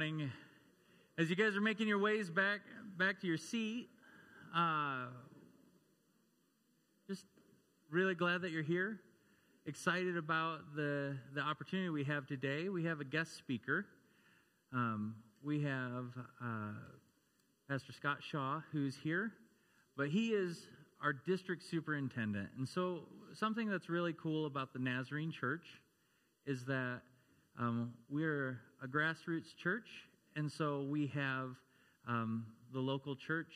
Morning. As you guys are making your ways back back to your seat, uh, just really glad that you're here. Excited about the the opportunity we have today. We have a guest speaker. Um, we have uh, Pastor Scott Shaw, who's here, but he is our district superintendent. And so, something that's really cool about the Nazarene Church is that um, we're a grassroots church, and so we have um, the local church.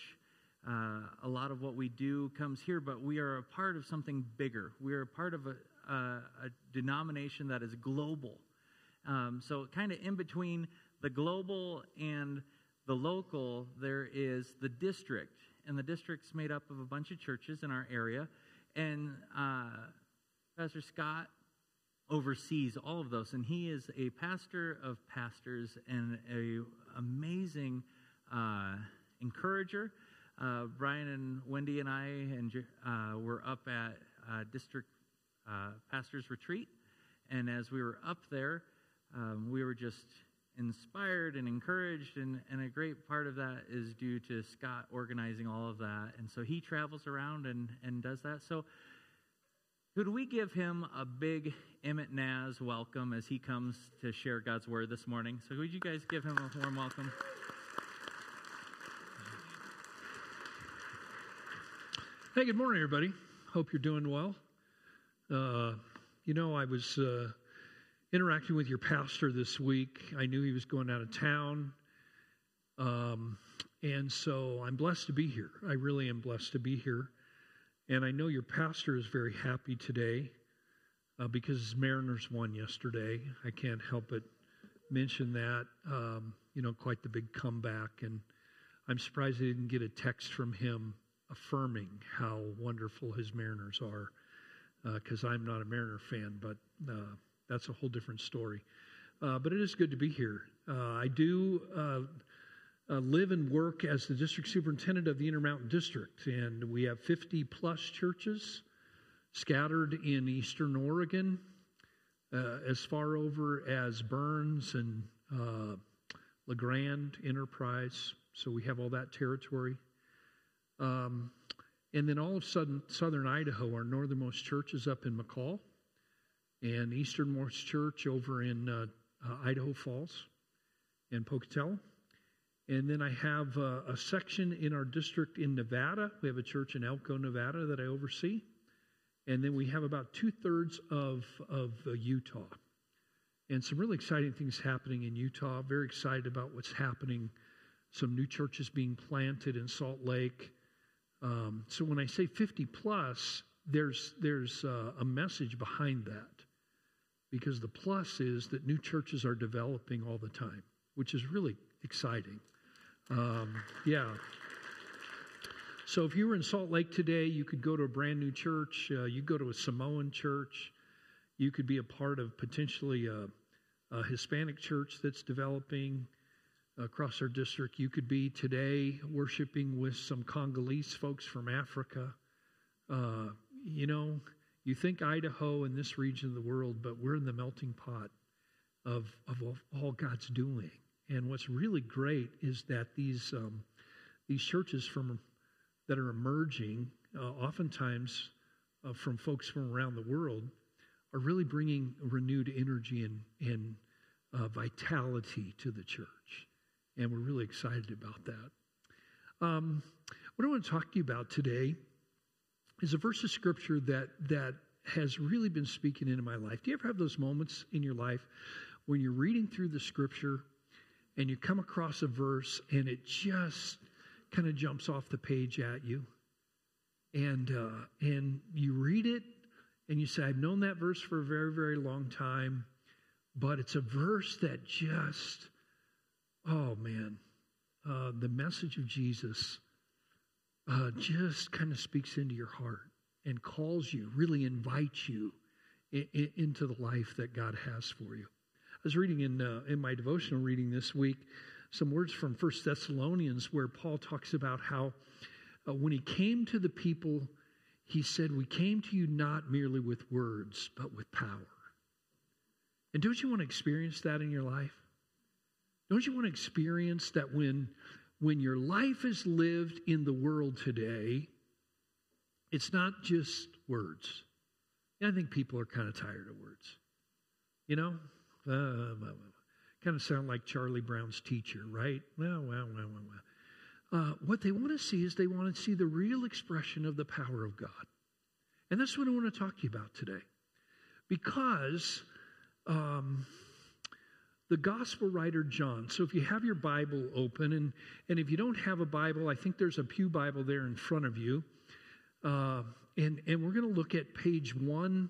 Uh, a lot of what we do comes here, but we are a part of something bigger. We are a part of a, a, a denomination that is global. Um, so, kind of in between the global and the local, there is the district and the district's made up of a bunch of churches in our area. And uh, Pastor Scott oversees all of those, and he is a pastor of pastors and a amazing uh, encourager. Uh, Brian and Wendy and I and uh, were up at uh, district uh, pastors retreat, and as we were up there, um, we were just inspired and encouraged, and, and a great part of that is due to Scott organizing all of that. And so he travels around and, and does that. So, could we give him a big Emmett Naz welcome as he comes to share God's word this morning? So, would you guys give him a warm welcome? Hey, good morning, everybody. Hope you're doing well. Uh, you know, I was. Uh, interacting with your pastor this week. I knew he was going out of town. Um, and so I'm blessed to be here. I really am blessed to be here. And I know your pastor is very happy today uh, because Mariners won yesterday. I can't help but mention that. Um, you know, quite the big comeback. And I'm surprised I didn't get a text from him affirming how wonderful his Mariners are because uh, I'm not a Mariner fan, but uh, that's a whole different story. Uh, but it is good to be here. Uh, I do uh, live and work as the district superintendent of the Intermountain District, and we have 50 plus churches scattered in eastern Oregon, uh, as far over as Burns and uh, La Grande Enterprise. So we have all that territory. Um, and then all of sudden, southern Idaho, our northernmost church is up in McCall and Easternmost Church over in uh, uh, Idaho Falls and Pocatello. And then I have uh, a section in our district in Nevada. We have a church in Elko, Nevada that I oversee. And then we have about two thirds of, of uh, Utah. And some really exciting things happening in Utah. Very excited about what's happening. Some new churches being planted in Salt Lake. Um, so when I say 50 plus, there's, there's uh, a message behind that because the plus is that new churches are developing all the time, which is really exciting. Um, yeah. So if you were in Salt Lake today, you could go to a brand new church. Uh, you go to a Samoan church. You could be a part of potentially a, a Hispanic church that's developing across our district. You could be today worshiping with some Congolese folks from Africa. Uh, you know, you think Idaho and this region of the world, but we're in the melting pot of, of all God's doing. And what's really great is that these, um, these churches from, that are emerging, uh, oftentimes uh, from folks from around the world, are really bringing renewed energy and, and uh, vitality to the church. And we're really excited about that. Um, what I want to talk to you about today is a verse of scripture that that has really been speaking into my life. Do you ever have those moments in your life when you're reading through the scripture and you come across a verse and it just kind of jumps off the page at you? And uh, and you read it and you say, I've known that verse for a very, very long time, but it's a verse that just, oh man, uh, the message of Jesus uh, just kind of speaks into your heart and calls you, really invites you in, in, into the life that God has for you. I was reading in, uh, in my devotional reading this week some words from First Thessalonians where Paul talks about how uh, when he came to the people, he said, We came to you not merely with words, but with power. And don't you want to experience that in your life? Don't you want to experience that when, when your life is lived in the world today, it's not just words. I think people are kind of tired of words. You know? Uh, kind of sound like Charlie Brown's teacher, right? Well, well, well, well, well. Uh, what they want to see is they want to see the real expression of the power of God. And that's what I want to talk to you about today. Because um, the gospel writer John, so if you have your Bible open, and, and if you don't have a Bible, I think there's a Pew Bible there in front of you. Uh, and, and we're going to look at page one,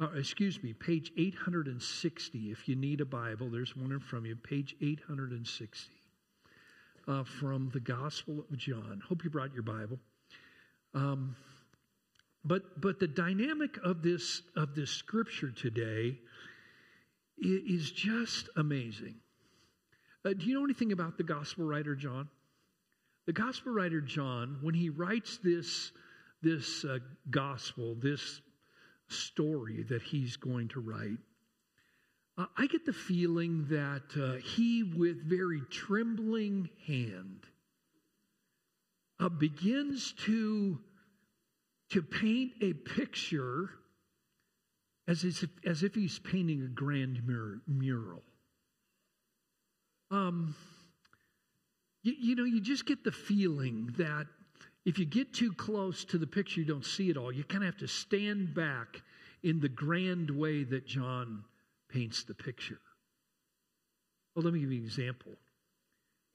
uh, excuse me, page 860. If you need a Bible, there's one in front of you, page 860 uh, from the Gospel of John. Hope you brought your Bible. Um, but but the dynamic of this of this scripture today is just amazing. Uh, do you know anything about the gospel writer John? The gospel writer John, when he writes this this uh, gospel, this story that he's going to write, uh, I get the feeling that uh, he, with very trembling hand, uh, begins to to paint a picture as if, as if he's painting a grand mural. Um, you, you know, you just get the feeling that if you get too close to the picture, you don't see it all. You kind of have to stand back in the grand way that John paints the picture. Well, let me give you an example.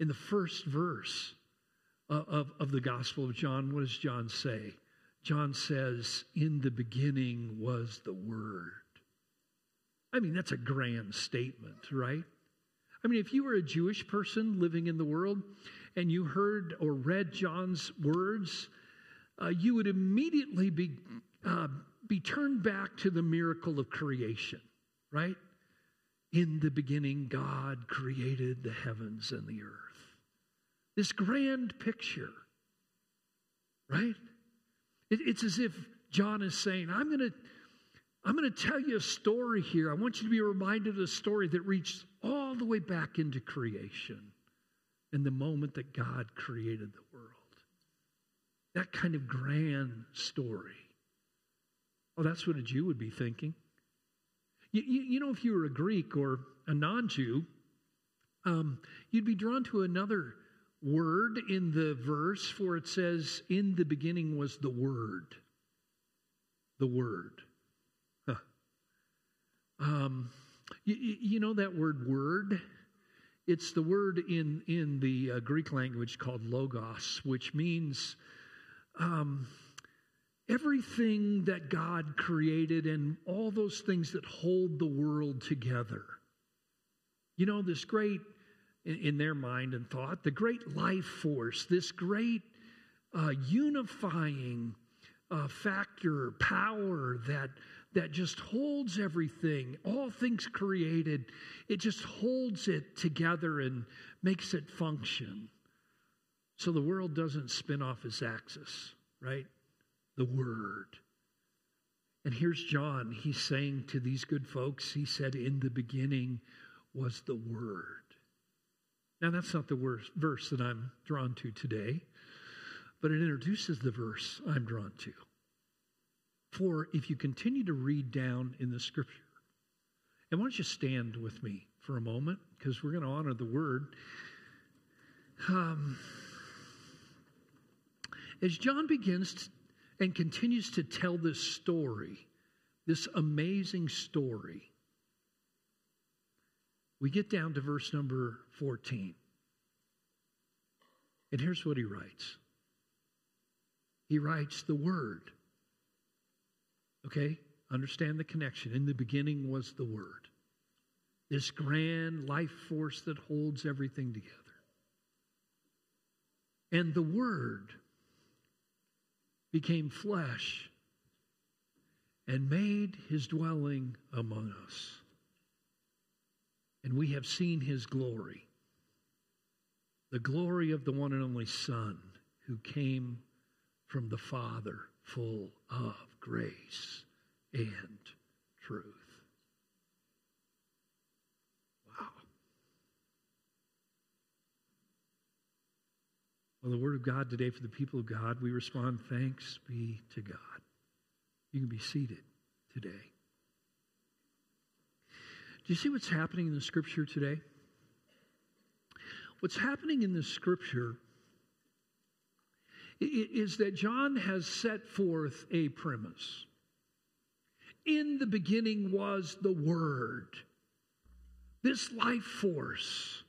In the first verse of, of, of the Gospel of John, what does John say? John says, In the beginning was the Word. I mean, that's a grand statement, right? I mean, if you were a Jewish person living in the world and you heard or read John's words, uh, you would immediately be, uh, be turned back to the miracle of creation, right? In the beginning, God created the heavens and the earth. This grand picture, right? It, it's as if John is saying, I'm going to. I'm going to tell you a story here. I want you to be reminded of a story that reached all the way back into creation in the moment that God created the world. That kind of grand story. Oh, that's what a Jew would be thinking. You, you, you know, if you were a Greek or a non Jew, um, you'd be drawn to another word in the verse, for it says, In the beginning was the Word. The Word. Huh. Um, you, you, know that word word? It's the word in, in the uh, Greek language called logos, which means um, everything that God created and all those things that hold the world together. You know, this great in, in their mind and thought, the great life force, this great uh, unifying uh, factor, power that that just holds everything, all things created, it just holds it together and makes it function. So the world doesn't spin off its axis, right? The Word. And here's John. He's saying to these good folks, he said, In the beginning was the Word. Now, that's not the verse that I'm drawn to today, but it introduces the verse I'm drawn to. For if you continue to read down in the scripture, and why don't you stand with me for a moment, because we're going to honor the word. Um, as John begins and continues to tell this story, this amazing story, we get down to verse number 14. And here's what he writes He writes the Word. Okay? Understand the connection. In the beginning was the Word. This grand life force that holds everything together. And the Word became flesh and made his dwelling among us and we have seen his glory the glory of the one and only Son who came from the Father, full of grace and truth. Wow. Well, the Word of God today for the people of God, we respond thanks be to God. You can be seated today. Do you see what's happening in the scripture today? What's happening in the scripture is that John has set forth a premise. In the beginning was the Word, this life force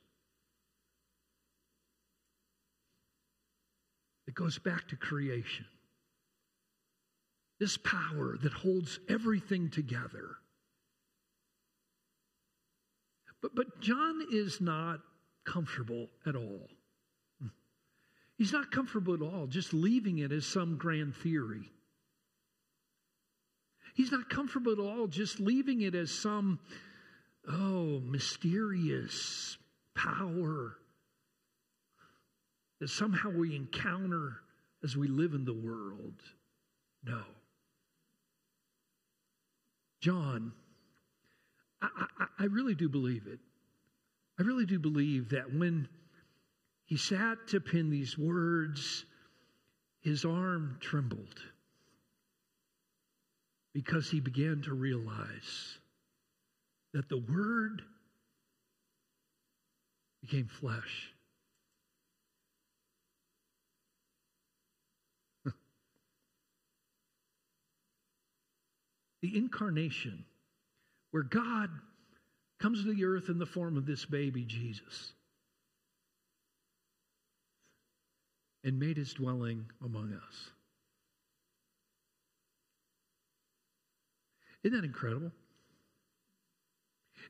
that goes back to creation, this power that holds everything together. But, but John is not comfortable at all. He's not comfortable at all just leaving it as some grand theory. He's not comfortable at all just leaving it as some, oh, mysterious power that somehow we encounter as we live in the world. No. John, I, I, I really do believe it. I really do believe that when he sat to pen these words, his arm trembled because he began to realize that the Word became flesh. the incarnation, where God comes to the earth in the form of this baby, Jesus, and made his dwelling among us. Isn't that incredible?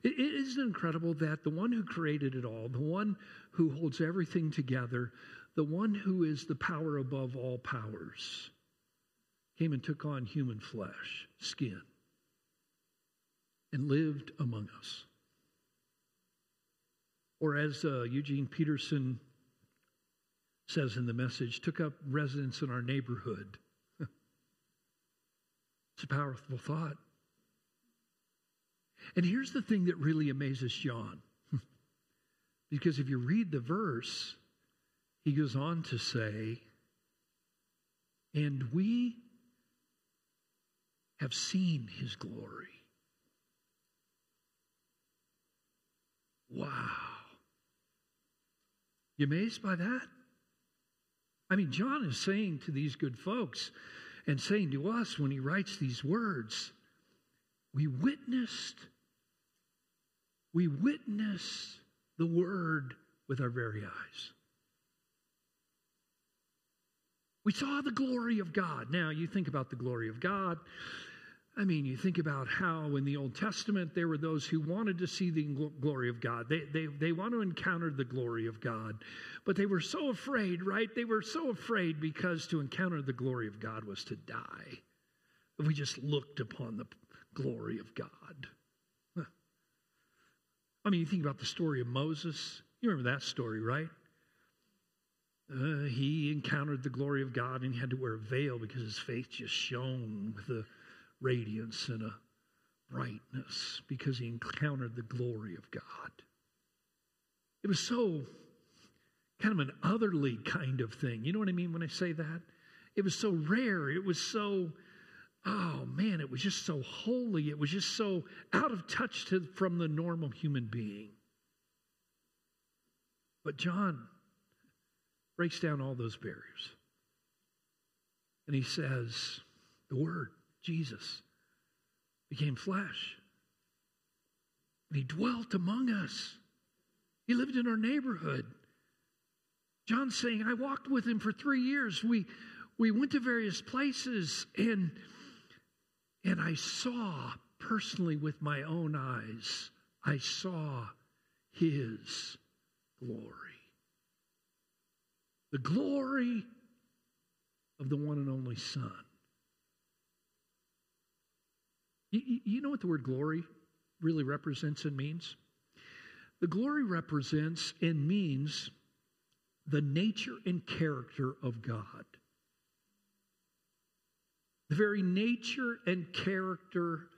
It isn't incredible that the one who created it all, the one who holds everything together, the one who is the power above all powers, came and took on human flesh, skin, and lived among us. Or as uh, Eugene Peterson says in the message, took up residence in our neighborhood. it's a powerful thought. And here's the thing that really amazes John. because if you read the verse, he goes on to say, and we have seen his glory. Wow. You amazed by that? I mean, John is saying to these good folks and saying to us when he writes these words, we witnessed, we witnessed the word with our very eyes. We saw the glory of God. Now, you think about the glory of God. I mean, you think about how in the Old Testament there were those who wanted to see the glory of God. They, they, they want to encounter the glory of God. But they were so afraid, right? They were so afraid because to encounter the glory of God was to die. If we just looked upon the glory of God. I mean, you think about the story of Moses. You remember that story, right? Uh, he encountered the glory of God and he had to wear a veil because his face just shone with a radiance and a brightness because he encountered the glory of God. It was so kind of an otherly kind of thing. You know what I mean when I say that? It was so rare. It was so, oh man, it was just so holy. It was just so out of touch to, from the normal human being. But John breaks down all those barriers. And he says, the Word, Jesus, became flesh. And he dwelt among us. He lived in our neighborhood. John's saying, I walked with him for three years. We, we went to various places and, and I saw personally with my own eyes, I saw his glory. The glory of the one and only Son. You, you know what the word glory really represents and means? The glory represents and means the nature and character of God. The very nature and character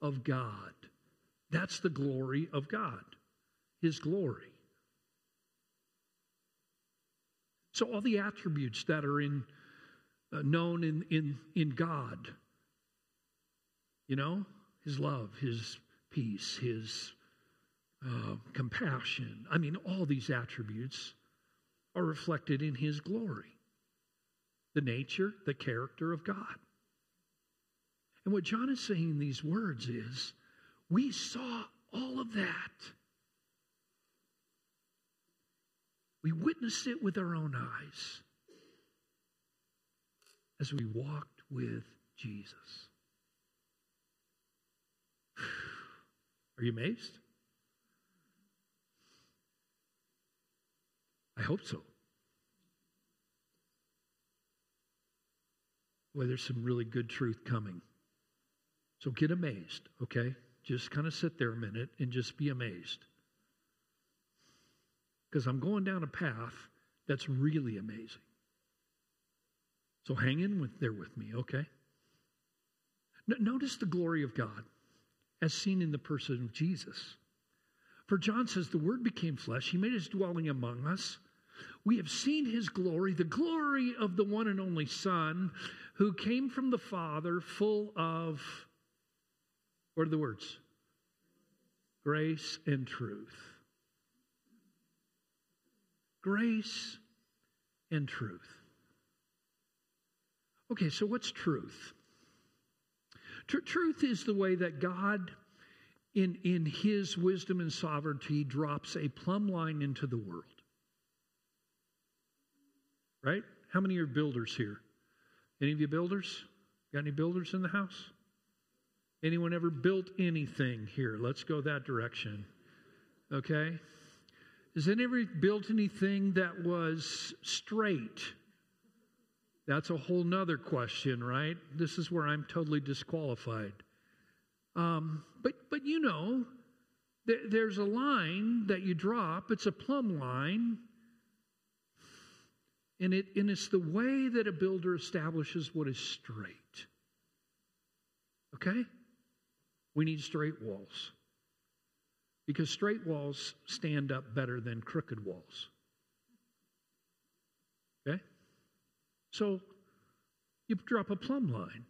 of God. That's the glory of God, His glory. So, all the attributes that are in, uh, known in, in, in God, you know, His love, His peace, His uh, compassion. I mean, all these attributes are reflected in His glory the nature, the character of God. And what John is saying in these words is we saw all of that. We witnessed it with our own eyes as we walked with Jesus. Are you amazed? I hope so. Boy, there's some really good truth coming. So get amazed, okay? Just kind of sit there a minute and just be amazed. Because I'm going down a path that's really amazing. So hang in with, there with me, okay? notice the glory of God as seen in the person of Jesus. For John says, The Word became flesh, He made His dwelling among us. We have seen His glory, the glory of the one and only Son, who came from the Father, full of, what are the words? Grace and truth. Grace and truth. Okay, so what's truth? Tr- truth is the way that God, in, in His wisdom and sovereignty, drops a plumb line into the world. Right? How many are builders here? Any of you builders? Got any builders in the house? Anyone ever built anything here? Let's go that direction. Okay? Has anyone built anything that was straight? That's a whole nother question, right? This is where I'm totally disqualified. Um, but but you know, th- there's a line that you drop. It's a plumb line, and it and it's the way that a builder establishes what is straight. Okay, we need straight walls because straight walls stand up better than crooked walls. Okay. So you drop a plumb line.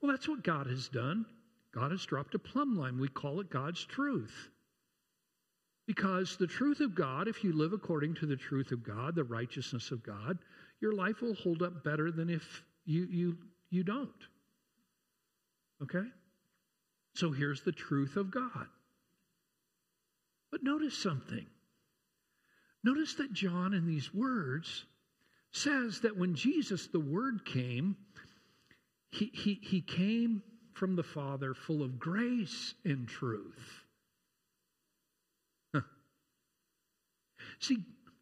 Well, that's what God has done. God has dropped a plumb line. We call it God's truth. Because the truth of God, if you live according to the truth of God, the righteousness of God, your life will hold up better than if you, you, you don't. Okay? So here's the truth of God. But notice something. Notice that John, in these words, says that when Jesus, the Word, came, he, he, he came from the Father full of grace and truth. Huh. See,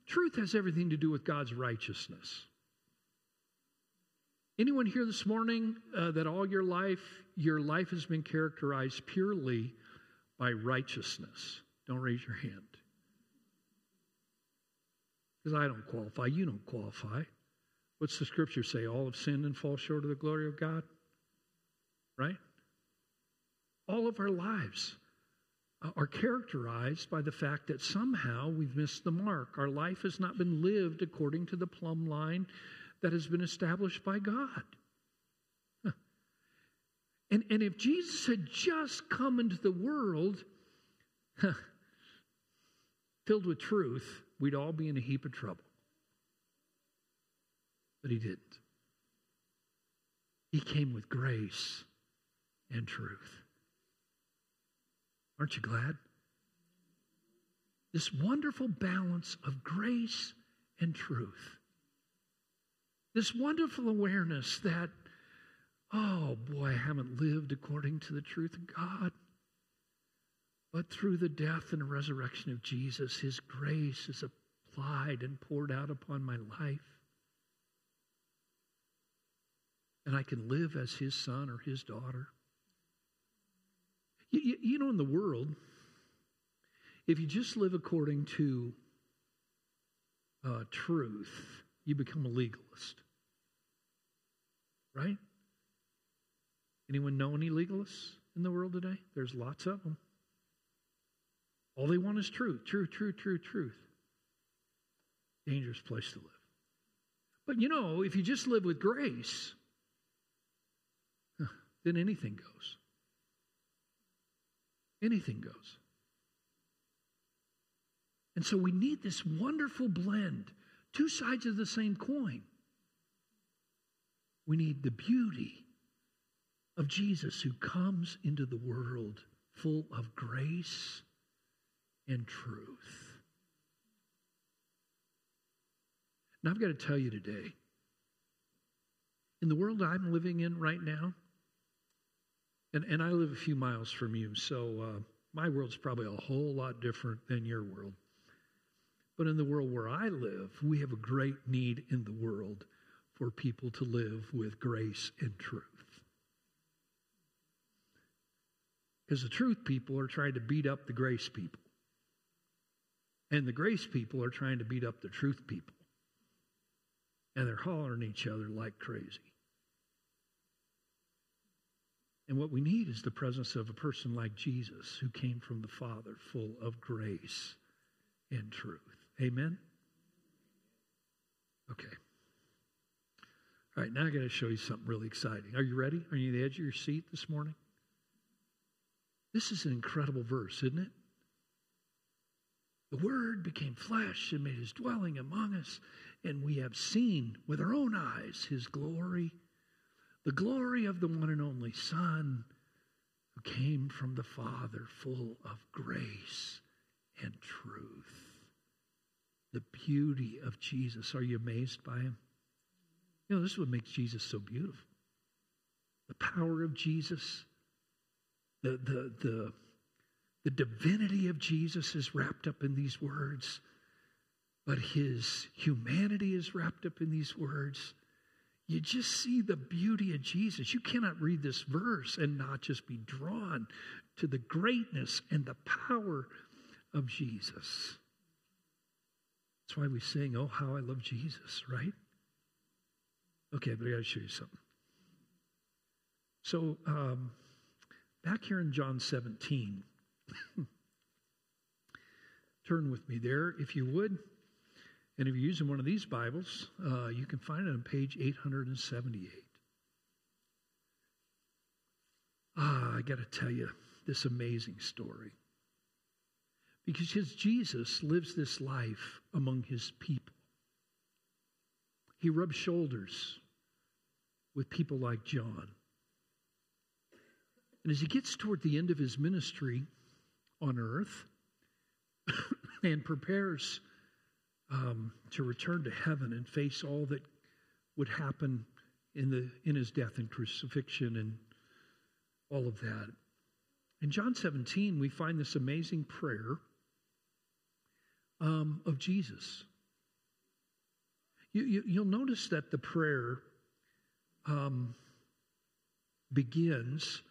truth has everything to do with God's righteousness. Anyone here this morning uh, that all your life, your life has been characterized purely by righteousness? Don't raise your hand because I don't qualify. You don't qualify. What's the scripture say? All have sinned and fall short of the glory of God? Right? All of our lives are characterized by the fact that somehow we've missed the mark. Our life has not been lived according to the plumb line that has been established by God. And, and if Jesus had just come into the world filled with truth, we'd all be in a heap of trouble. But he didn't. He came with grace and truth. Aren't you glad? This wonderful balance of grace and truth. This wonderful awareness that, oh boy, I haven't lived according to the truth of God. But through the death and resurrection of Jesus, His grace is applied and poured out upon my life. And I can live as His son or His daughter. You, you, you know, in the world, if you just live according to uh, truth, you become a legalist. Right? Anyone know any legalists in the world today? There's lots of them. All they want is truth, truth, truth, truth, truth. Dangerous place to live. But you know, if you just live with grace, then anything goes. Anything goes. And so we need this wonderful blend, two sides of the same coin. We need the beauty of Jesus who comes into the world full of grace and truth. Now, I've got to tell you today, in the world I'm living in right now, and, and I live a few miles from you, so uh, my world's probably a whole lot different than your world. But in the world where I live, we have a great need in the world for people to live with grace and truth. Because the truth people are trying to beat up the grace people. And the grace people are trying to beat up the truth people. And they're hollering each other like crazy. And what we need is the presence of a person like Jesus who came from the Father, full of grace and truth. Amen? Okay. All right, now I got to show you something really exciting. Are you ready? Are you at the edge of your seat this morning? This is an incredible verse, isn't it? The Word became flesh and made his dwelling among us, and we have seen with our own eyes his glory, the glory of the one and only Son who came from the Father, full of grace and truth. The beauty of Jesus. Are you amazed by him? You know, this is what makes Jesus so beautiful. The power of Jesus, the, the, the, the divinity of Jesus is wrapped up in these words, but his humanity is wrapped up in these words. You just see the beauty of Jesus. You cannot read this verse and not just be drawn to the greatness and the power of Jesus. That's why we sing, Oh, how I love Jesus, right? Okay, but I got to show you something. So, um, back here in John 17, turn with me there if you would. And if you're using one of these Bibles, uh, you can find it on page 878. Ah, I got to tell you this amazing story. Because his Jesus lives this life among his people. He rubs shoulders with people like John. And as he gets toward the end of his ministry on earth and prepares um, to return to heaven and face all that would happen in, the, in his death and crucifixion and all of that. In John 17, we find this amazing prayer um, of Jesus. You, you, you'll notice that the prayer um, begins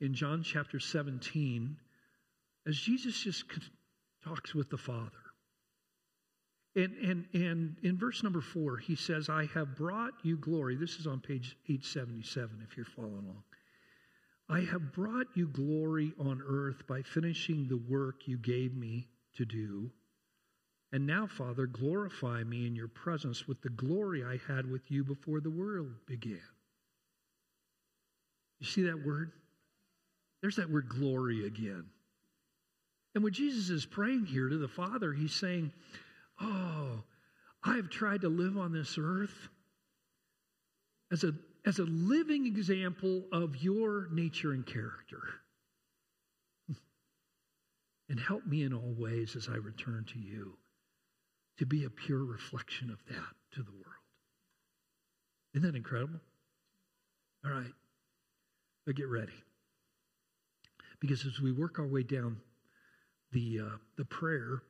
in John chapter 17 as Jesus just talks with the Father. And, and, and in verse number four, he says, I have brought you glory. This is on page 877 if you're following along. I have brought you glory on earth by finishing the work you gave me to do. And now, Father, glorify me in your presence with the glory I had with you before the world began. You see that word? There's that word glory again. And when Jesus is praying here to the Father, he's saying, Oh, I've tried to live on this earth as a, as a living example of your nature and character. And help me in all ways as I return to you to be a pure reflection of that to the world. Isn't that incredible? All right, but get ready. Because as we work our way down the, uh, the prayer,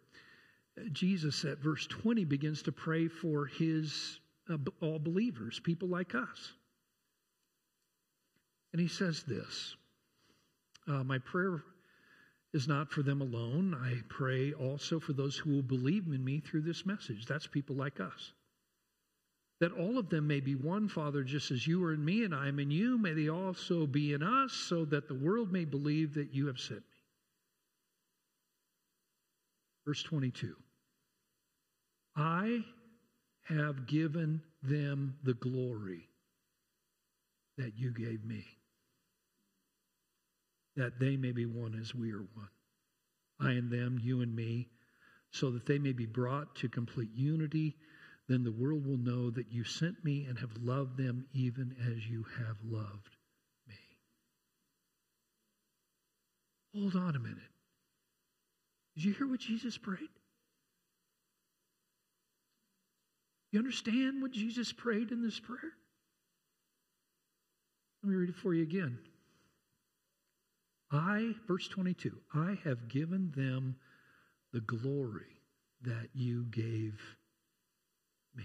Jesus at verse 20 begins to pray for his uh, all believers, people like us. And he says this uh, My prayer is not for them alone. I pray also for those who will believe in me through this message. That's people like us. That all of them may be one, Father, just as you are in me and I am in you. May they also be in us, so that the world may believe that you have sent me. Verse 22 I have given them the glory that you gave me, that they may be one as we are one. I and them, you and me, so that they may be brought to complete unity. Then the world will know that you sent me and have loved them even as you have loved me. Hold on a minute. Did you hear what Jesus prayed? You understand what Jesus prayed in this prayer? Let me read it for you again. I, verse 22, I have given them the glory that you gave me.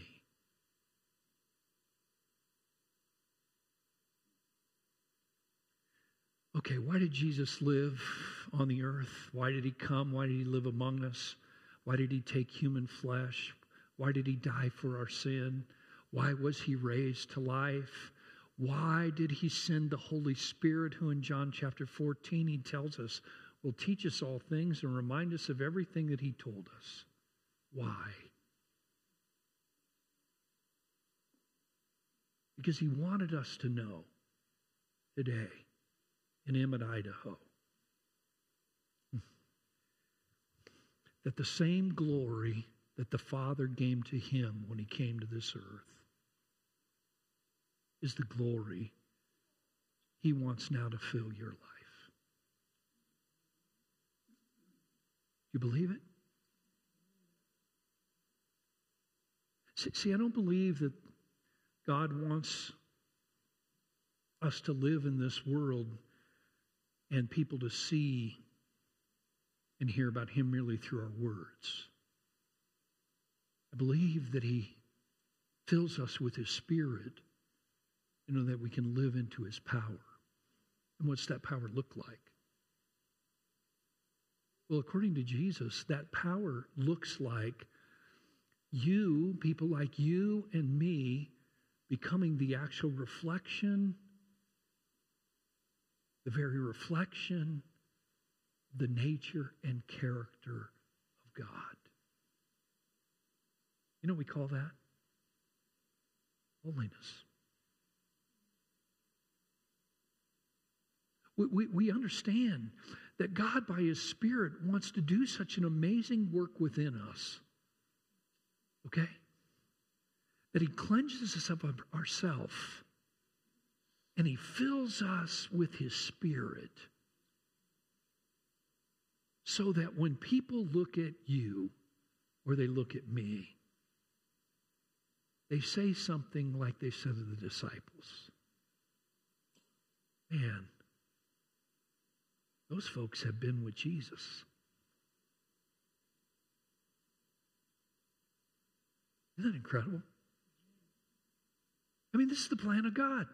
Okay, why did Jesus live on the earth? Why did he come? Why did he live among us? Why did he take human flesh? Why did he die for our sin? Why was he raised to life? Why did he send the Holy Spirit, who in John chapter 14 he tells us will teach us all things and remind us of everything that he told us? Why? Because he wanted us to know today in Emmett, Idaho, that the same glory that the Father gave to him when he came to this earth is the glory he wants now to fill your life. You believe it? See, I don't believe that God wants us to live in this world and people to see and hear about Him merely through our words. I believe that He fills us with His Spirit, you know, that we can live into His power. And what's that power look like? Well, according to Jesus, that power looks like you, people like you and me, becoming the actual reflection, the very reflection, the nature and character of God. You know we call that? Holiness. We, we, we understand that God, by His Spirit, wants to do such an amazing work within us. Okay? That He cleanses us of ourselves and He fills us with His Spirit so that when people look at you or they look at me, they say something like they said to the disciples Man, those folks have been with Jesus. Isn't that incredible? I mean, this is the plan of God.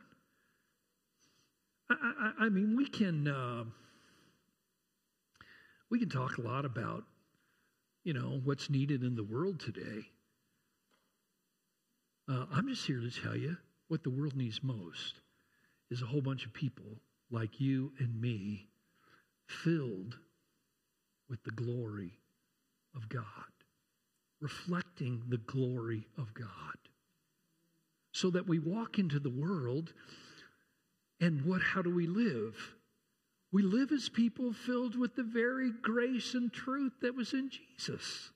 I, I, I mean, we can uh, we can talk a lot about you know what's needed in the world today. Uh, I'm just here to tell you what the world needs most is a whole bunch of people like you and me filled with the glory of God, reflecting the glory of God. So that we walk into the world and what how do we live? We live as people filled with the very grace and truth that was in Jesus.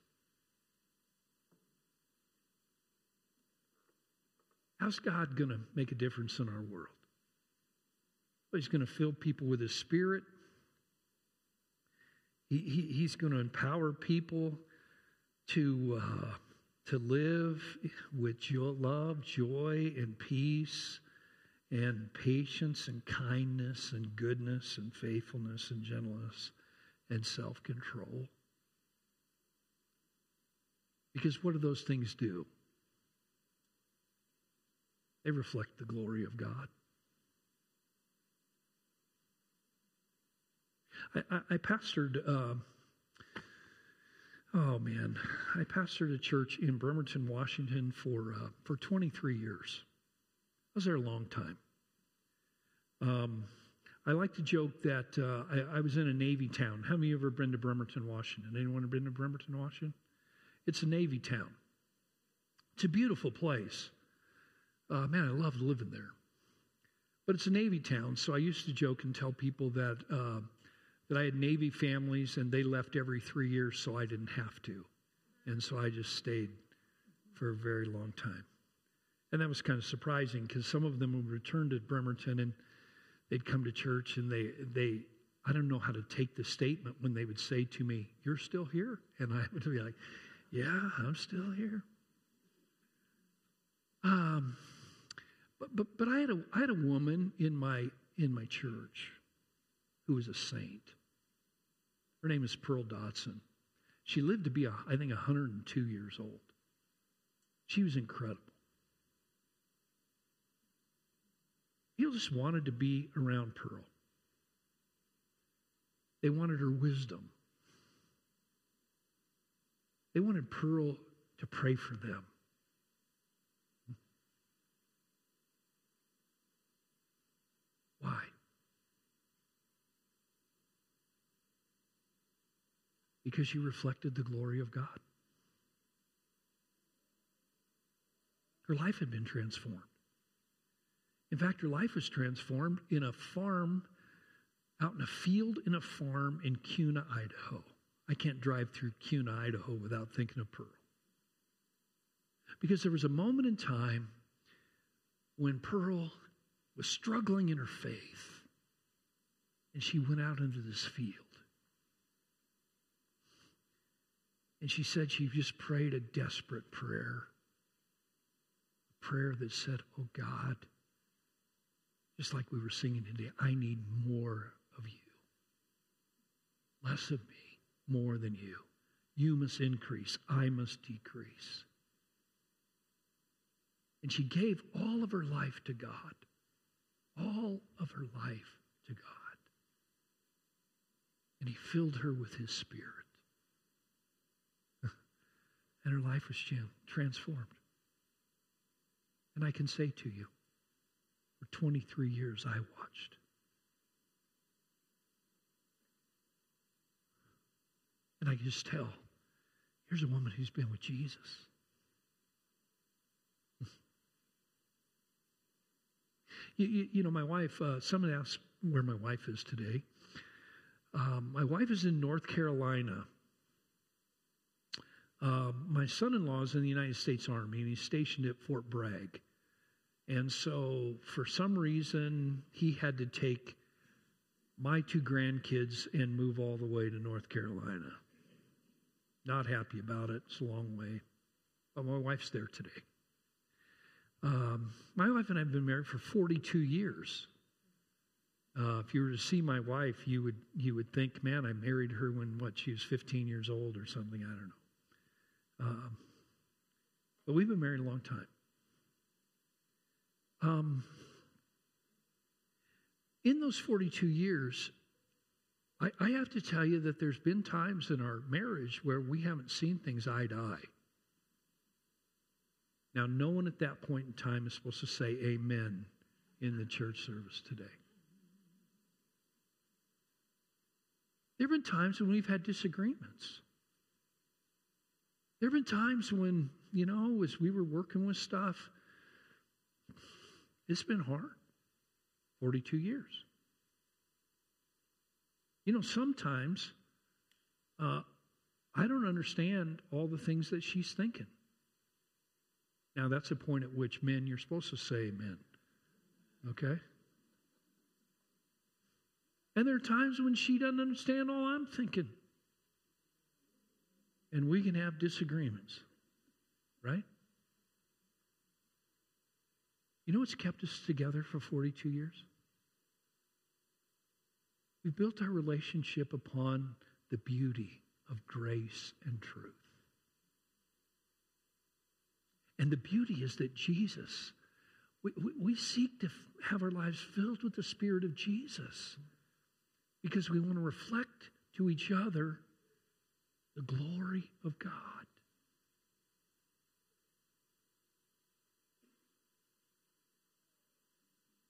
How's God going to make a difference in our world? He's going to fill people with His Spirit. He, he, he's going to empower people to, uh, to live with joy, love, joy, and peace, and patience, and kindness, and goodness, and faithfulness, and gentleness, and self control. Because what do those things do? They reflect the glory of God. I, I, I pastored, uh, oh man, I pastored a church in Bremerton, Washington for, uh, for 23 years. I was there a long time. Um, I like to joke that uh, I, I, was in a Navy town. How many of you ever been to Bremerton, Washington? Anyone been to Bremerton, Washington? It's a Navy town. It's a beautiful place. Uh, man, I loved living there. But it's a Navy town, so I used to joke and tell people that uh, that I had Navy families and they left every three years, so I didn't have to, and so I just stayed for a very long time. And that was kind of surprising because some of them would return to Bremerton and they'd come to church and they they I don't know how to take the statement when they would say to me, "You're still here," and I would be like, "Yeah, I'm still here." Um, but but but I had a I had a woman in my in my church who was a saint. Her name is Pearl Dotson. She lived to be, I think, 102 years old. She was incredible. People just wanted to be around Pearl. They wanted her wisdom. They wanted Pearl to pray for them. Why? Because she reflected the glory of God. Her life had been transformed. In fact, her life was transformed in a farm, out in a field in a farm in Kuna, Idaho. I can't drive through Kuna, Idaho without thinking of Pearl. Because there was a moment in time when Pearl was struggling in her faith, and she went out into this field. And she said she just prayed a desperate prayer. A prayer that said, Oh God, just like we were singing today, I need more of you. Less of me, more than you. You must increase, I must decrease. And she gave all of her life to God. All of her life to God. And he filled her with his spirit. and her life was transformed. And I can say to you, for 23 years I watched. And I can just tell here's a woman who's been with Jesus. you, you, you, know, my wife, uh, someone asked where my wife is today. Um, my wife is in North Carolina. Uh, my son in law is in the United States Army and he's stationed at Fort Bragg. And so, for some reason, he had to take my two grandkids and move all the way to North Carolina. Not happy about it. It's a long way. But my wife's there today. Um, my wife and I have been married for 42 years. Uh, if you were to see my wife, you would you would think, man, I married her when what she was 15 years old or something. I don't know. Um, but we've been married a long time. Um, in those 42 years, I, I have to tell you that there's been times in our marriage where we haven't seen things eye to eye. Now, no one at that point in time is supposed to say amen in the church service today. There have been times when we've had disagreements. There have been times when, you know, as we were working with stuff, it's been hard. 42 years. You know, sometimes uh, I don't understand all the things that she's thinking. Now, that's a point at which men, you're supposed to say amen. Okay? And there are times when she doesn't understand all I'm thinking. And we can have disagreements, right? You know what's kept us together for 42 years? We built our relationship upon the beauty of grace and truth. And the beauty is that Jesus, we, we, we seek to have our lives filled with the Spirit of Jesus because we want to reflect to each other the glory of God.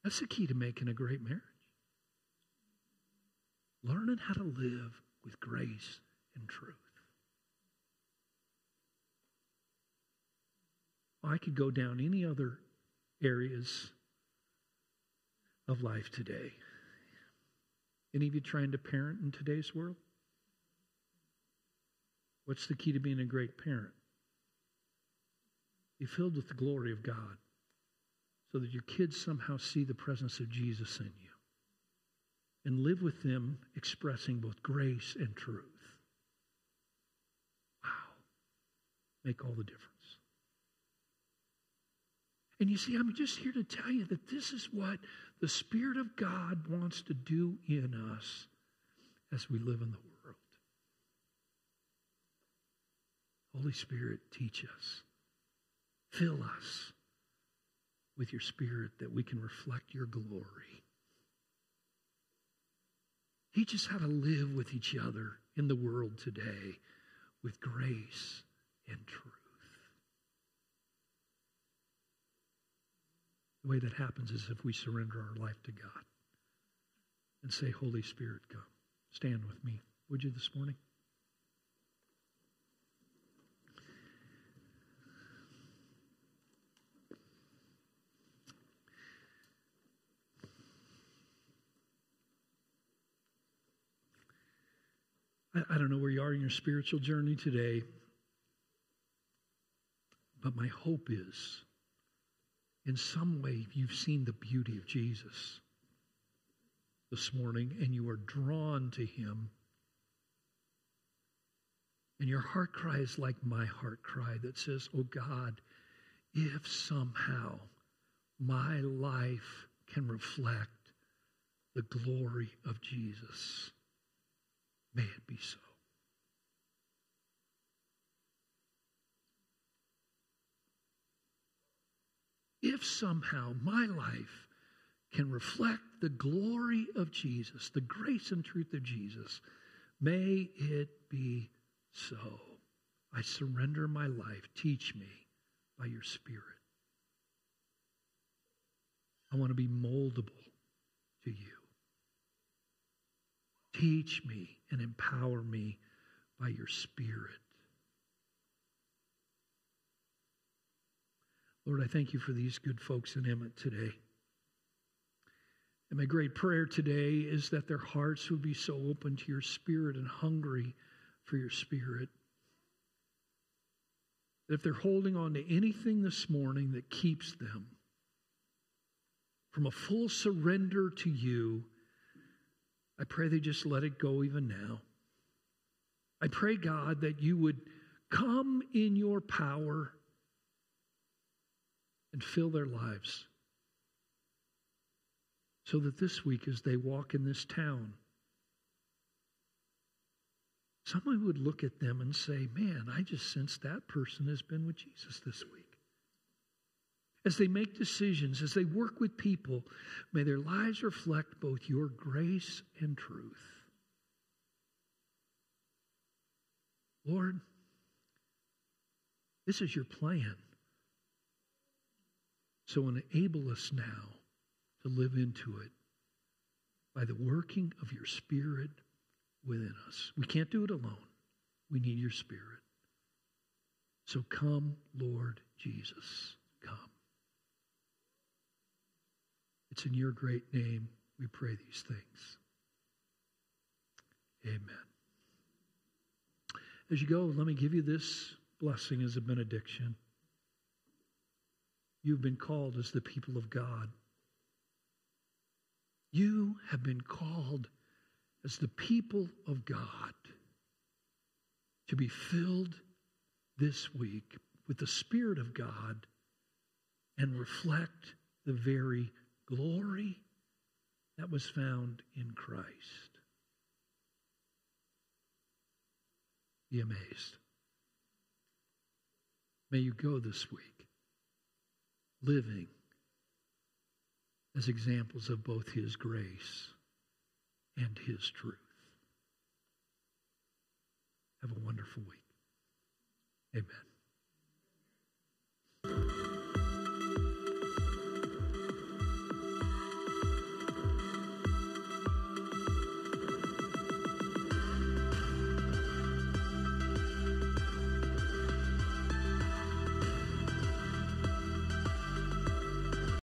That's the key to making a great marriage. Learning how to live with grace and truth. I could go down any other areas of life today. Any of you trying to parent in today's world? What's the key to being a great parent? Be filled with the glory of God so that your kids somehow see the presence of Jesus in you and live with them expressing both grace and truth. Wow. Make all the difference. And you see, I'm just here to tell you that this is what the Spirit of God wants to do in us as we live in the world. Holy Spirit, teach us. Fill us with your Spirit that we can reflect your glory. Teach us how to live with each other in the world today with grace and truth. The way that happens is if we surrender our life to God and say, Holy Spirit, come. Stand with me, would you, this morning? I, I don't know where you are in your spiritual journey today, but my hope is in some way you've seen the beauty of Jesus this morning and you are drawn to him. And your heart cry is like my heart cry that says, Oh God, if somehow my life can reflect the glory of Jesus, may it be so. if somehow my life can reflect the glory of Jesus, the grace and truth of Jesus, may it be so. I surrender my life. Teach me by your Spirit. I want to be moldable to you. Teach me and empower me by your Spirit. Lord, I thank you for these good folks in Emmett today. And my great prayer today is that their hearts would be so open to your spirit and hungry for your spirit. That if they're holding on to anything this morning that keeps them from a full surrender to you, I pray they just let it go even now. I pray, God, that you would come in your power and fill their lives. So that this week, as they walk in this town, someone would look at them and say, Man, I just sense that person has been with Jesus this week. As they make decisions, as they work with people, may their lives reflect both your grace and truth. Lord, this is your plan. So enable us now to live into it by the working of your Spirit within us. We can't do it alone. We need your Spirit. So come, Lord Jesus, come. It's in your great name we pray these things. Amen. As you go, let me give you this blessing as a benediction. You've been called as the people of God. You have been called as the people of God to be filled this week with the Spirit of God and reflect the very glory that was found in Christ. Be amazed. May you go this week living as examples of both His grace and His truth. Have a wonderful week. Amen.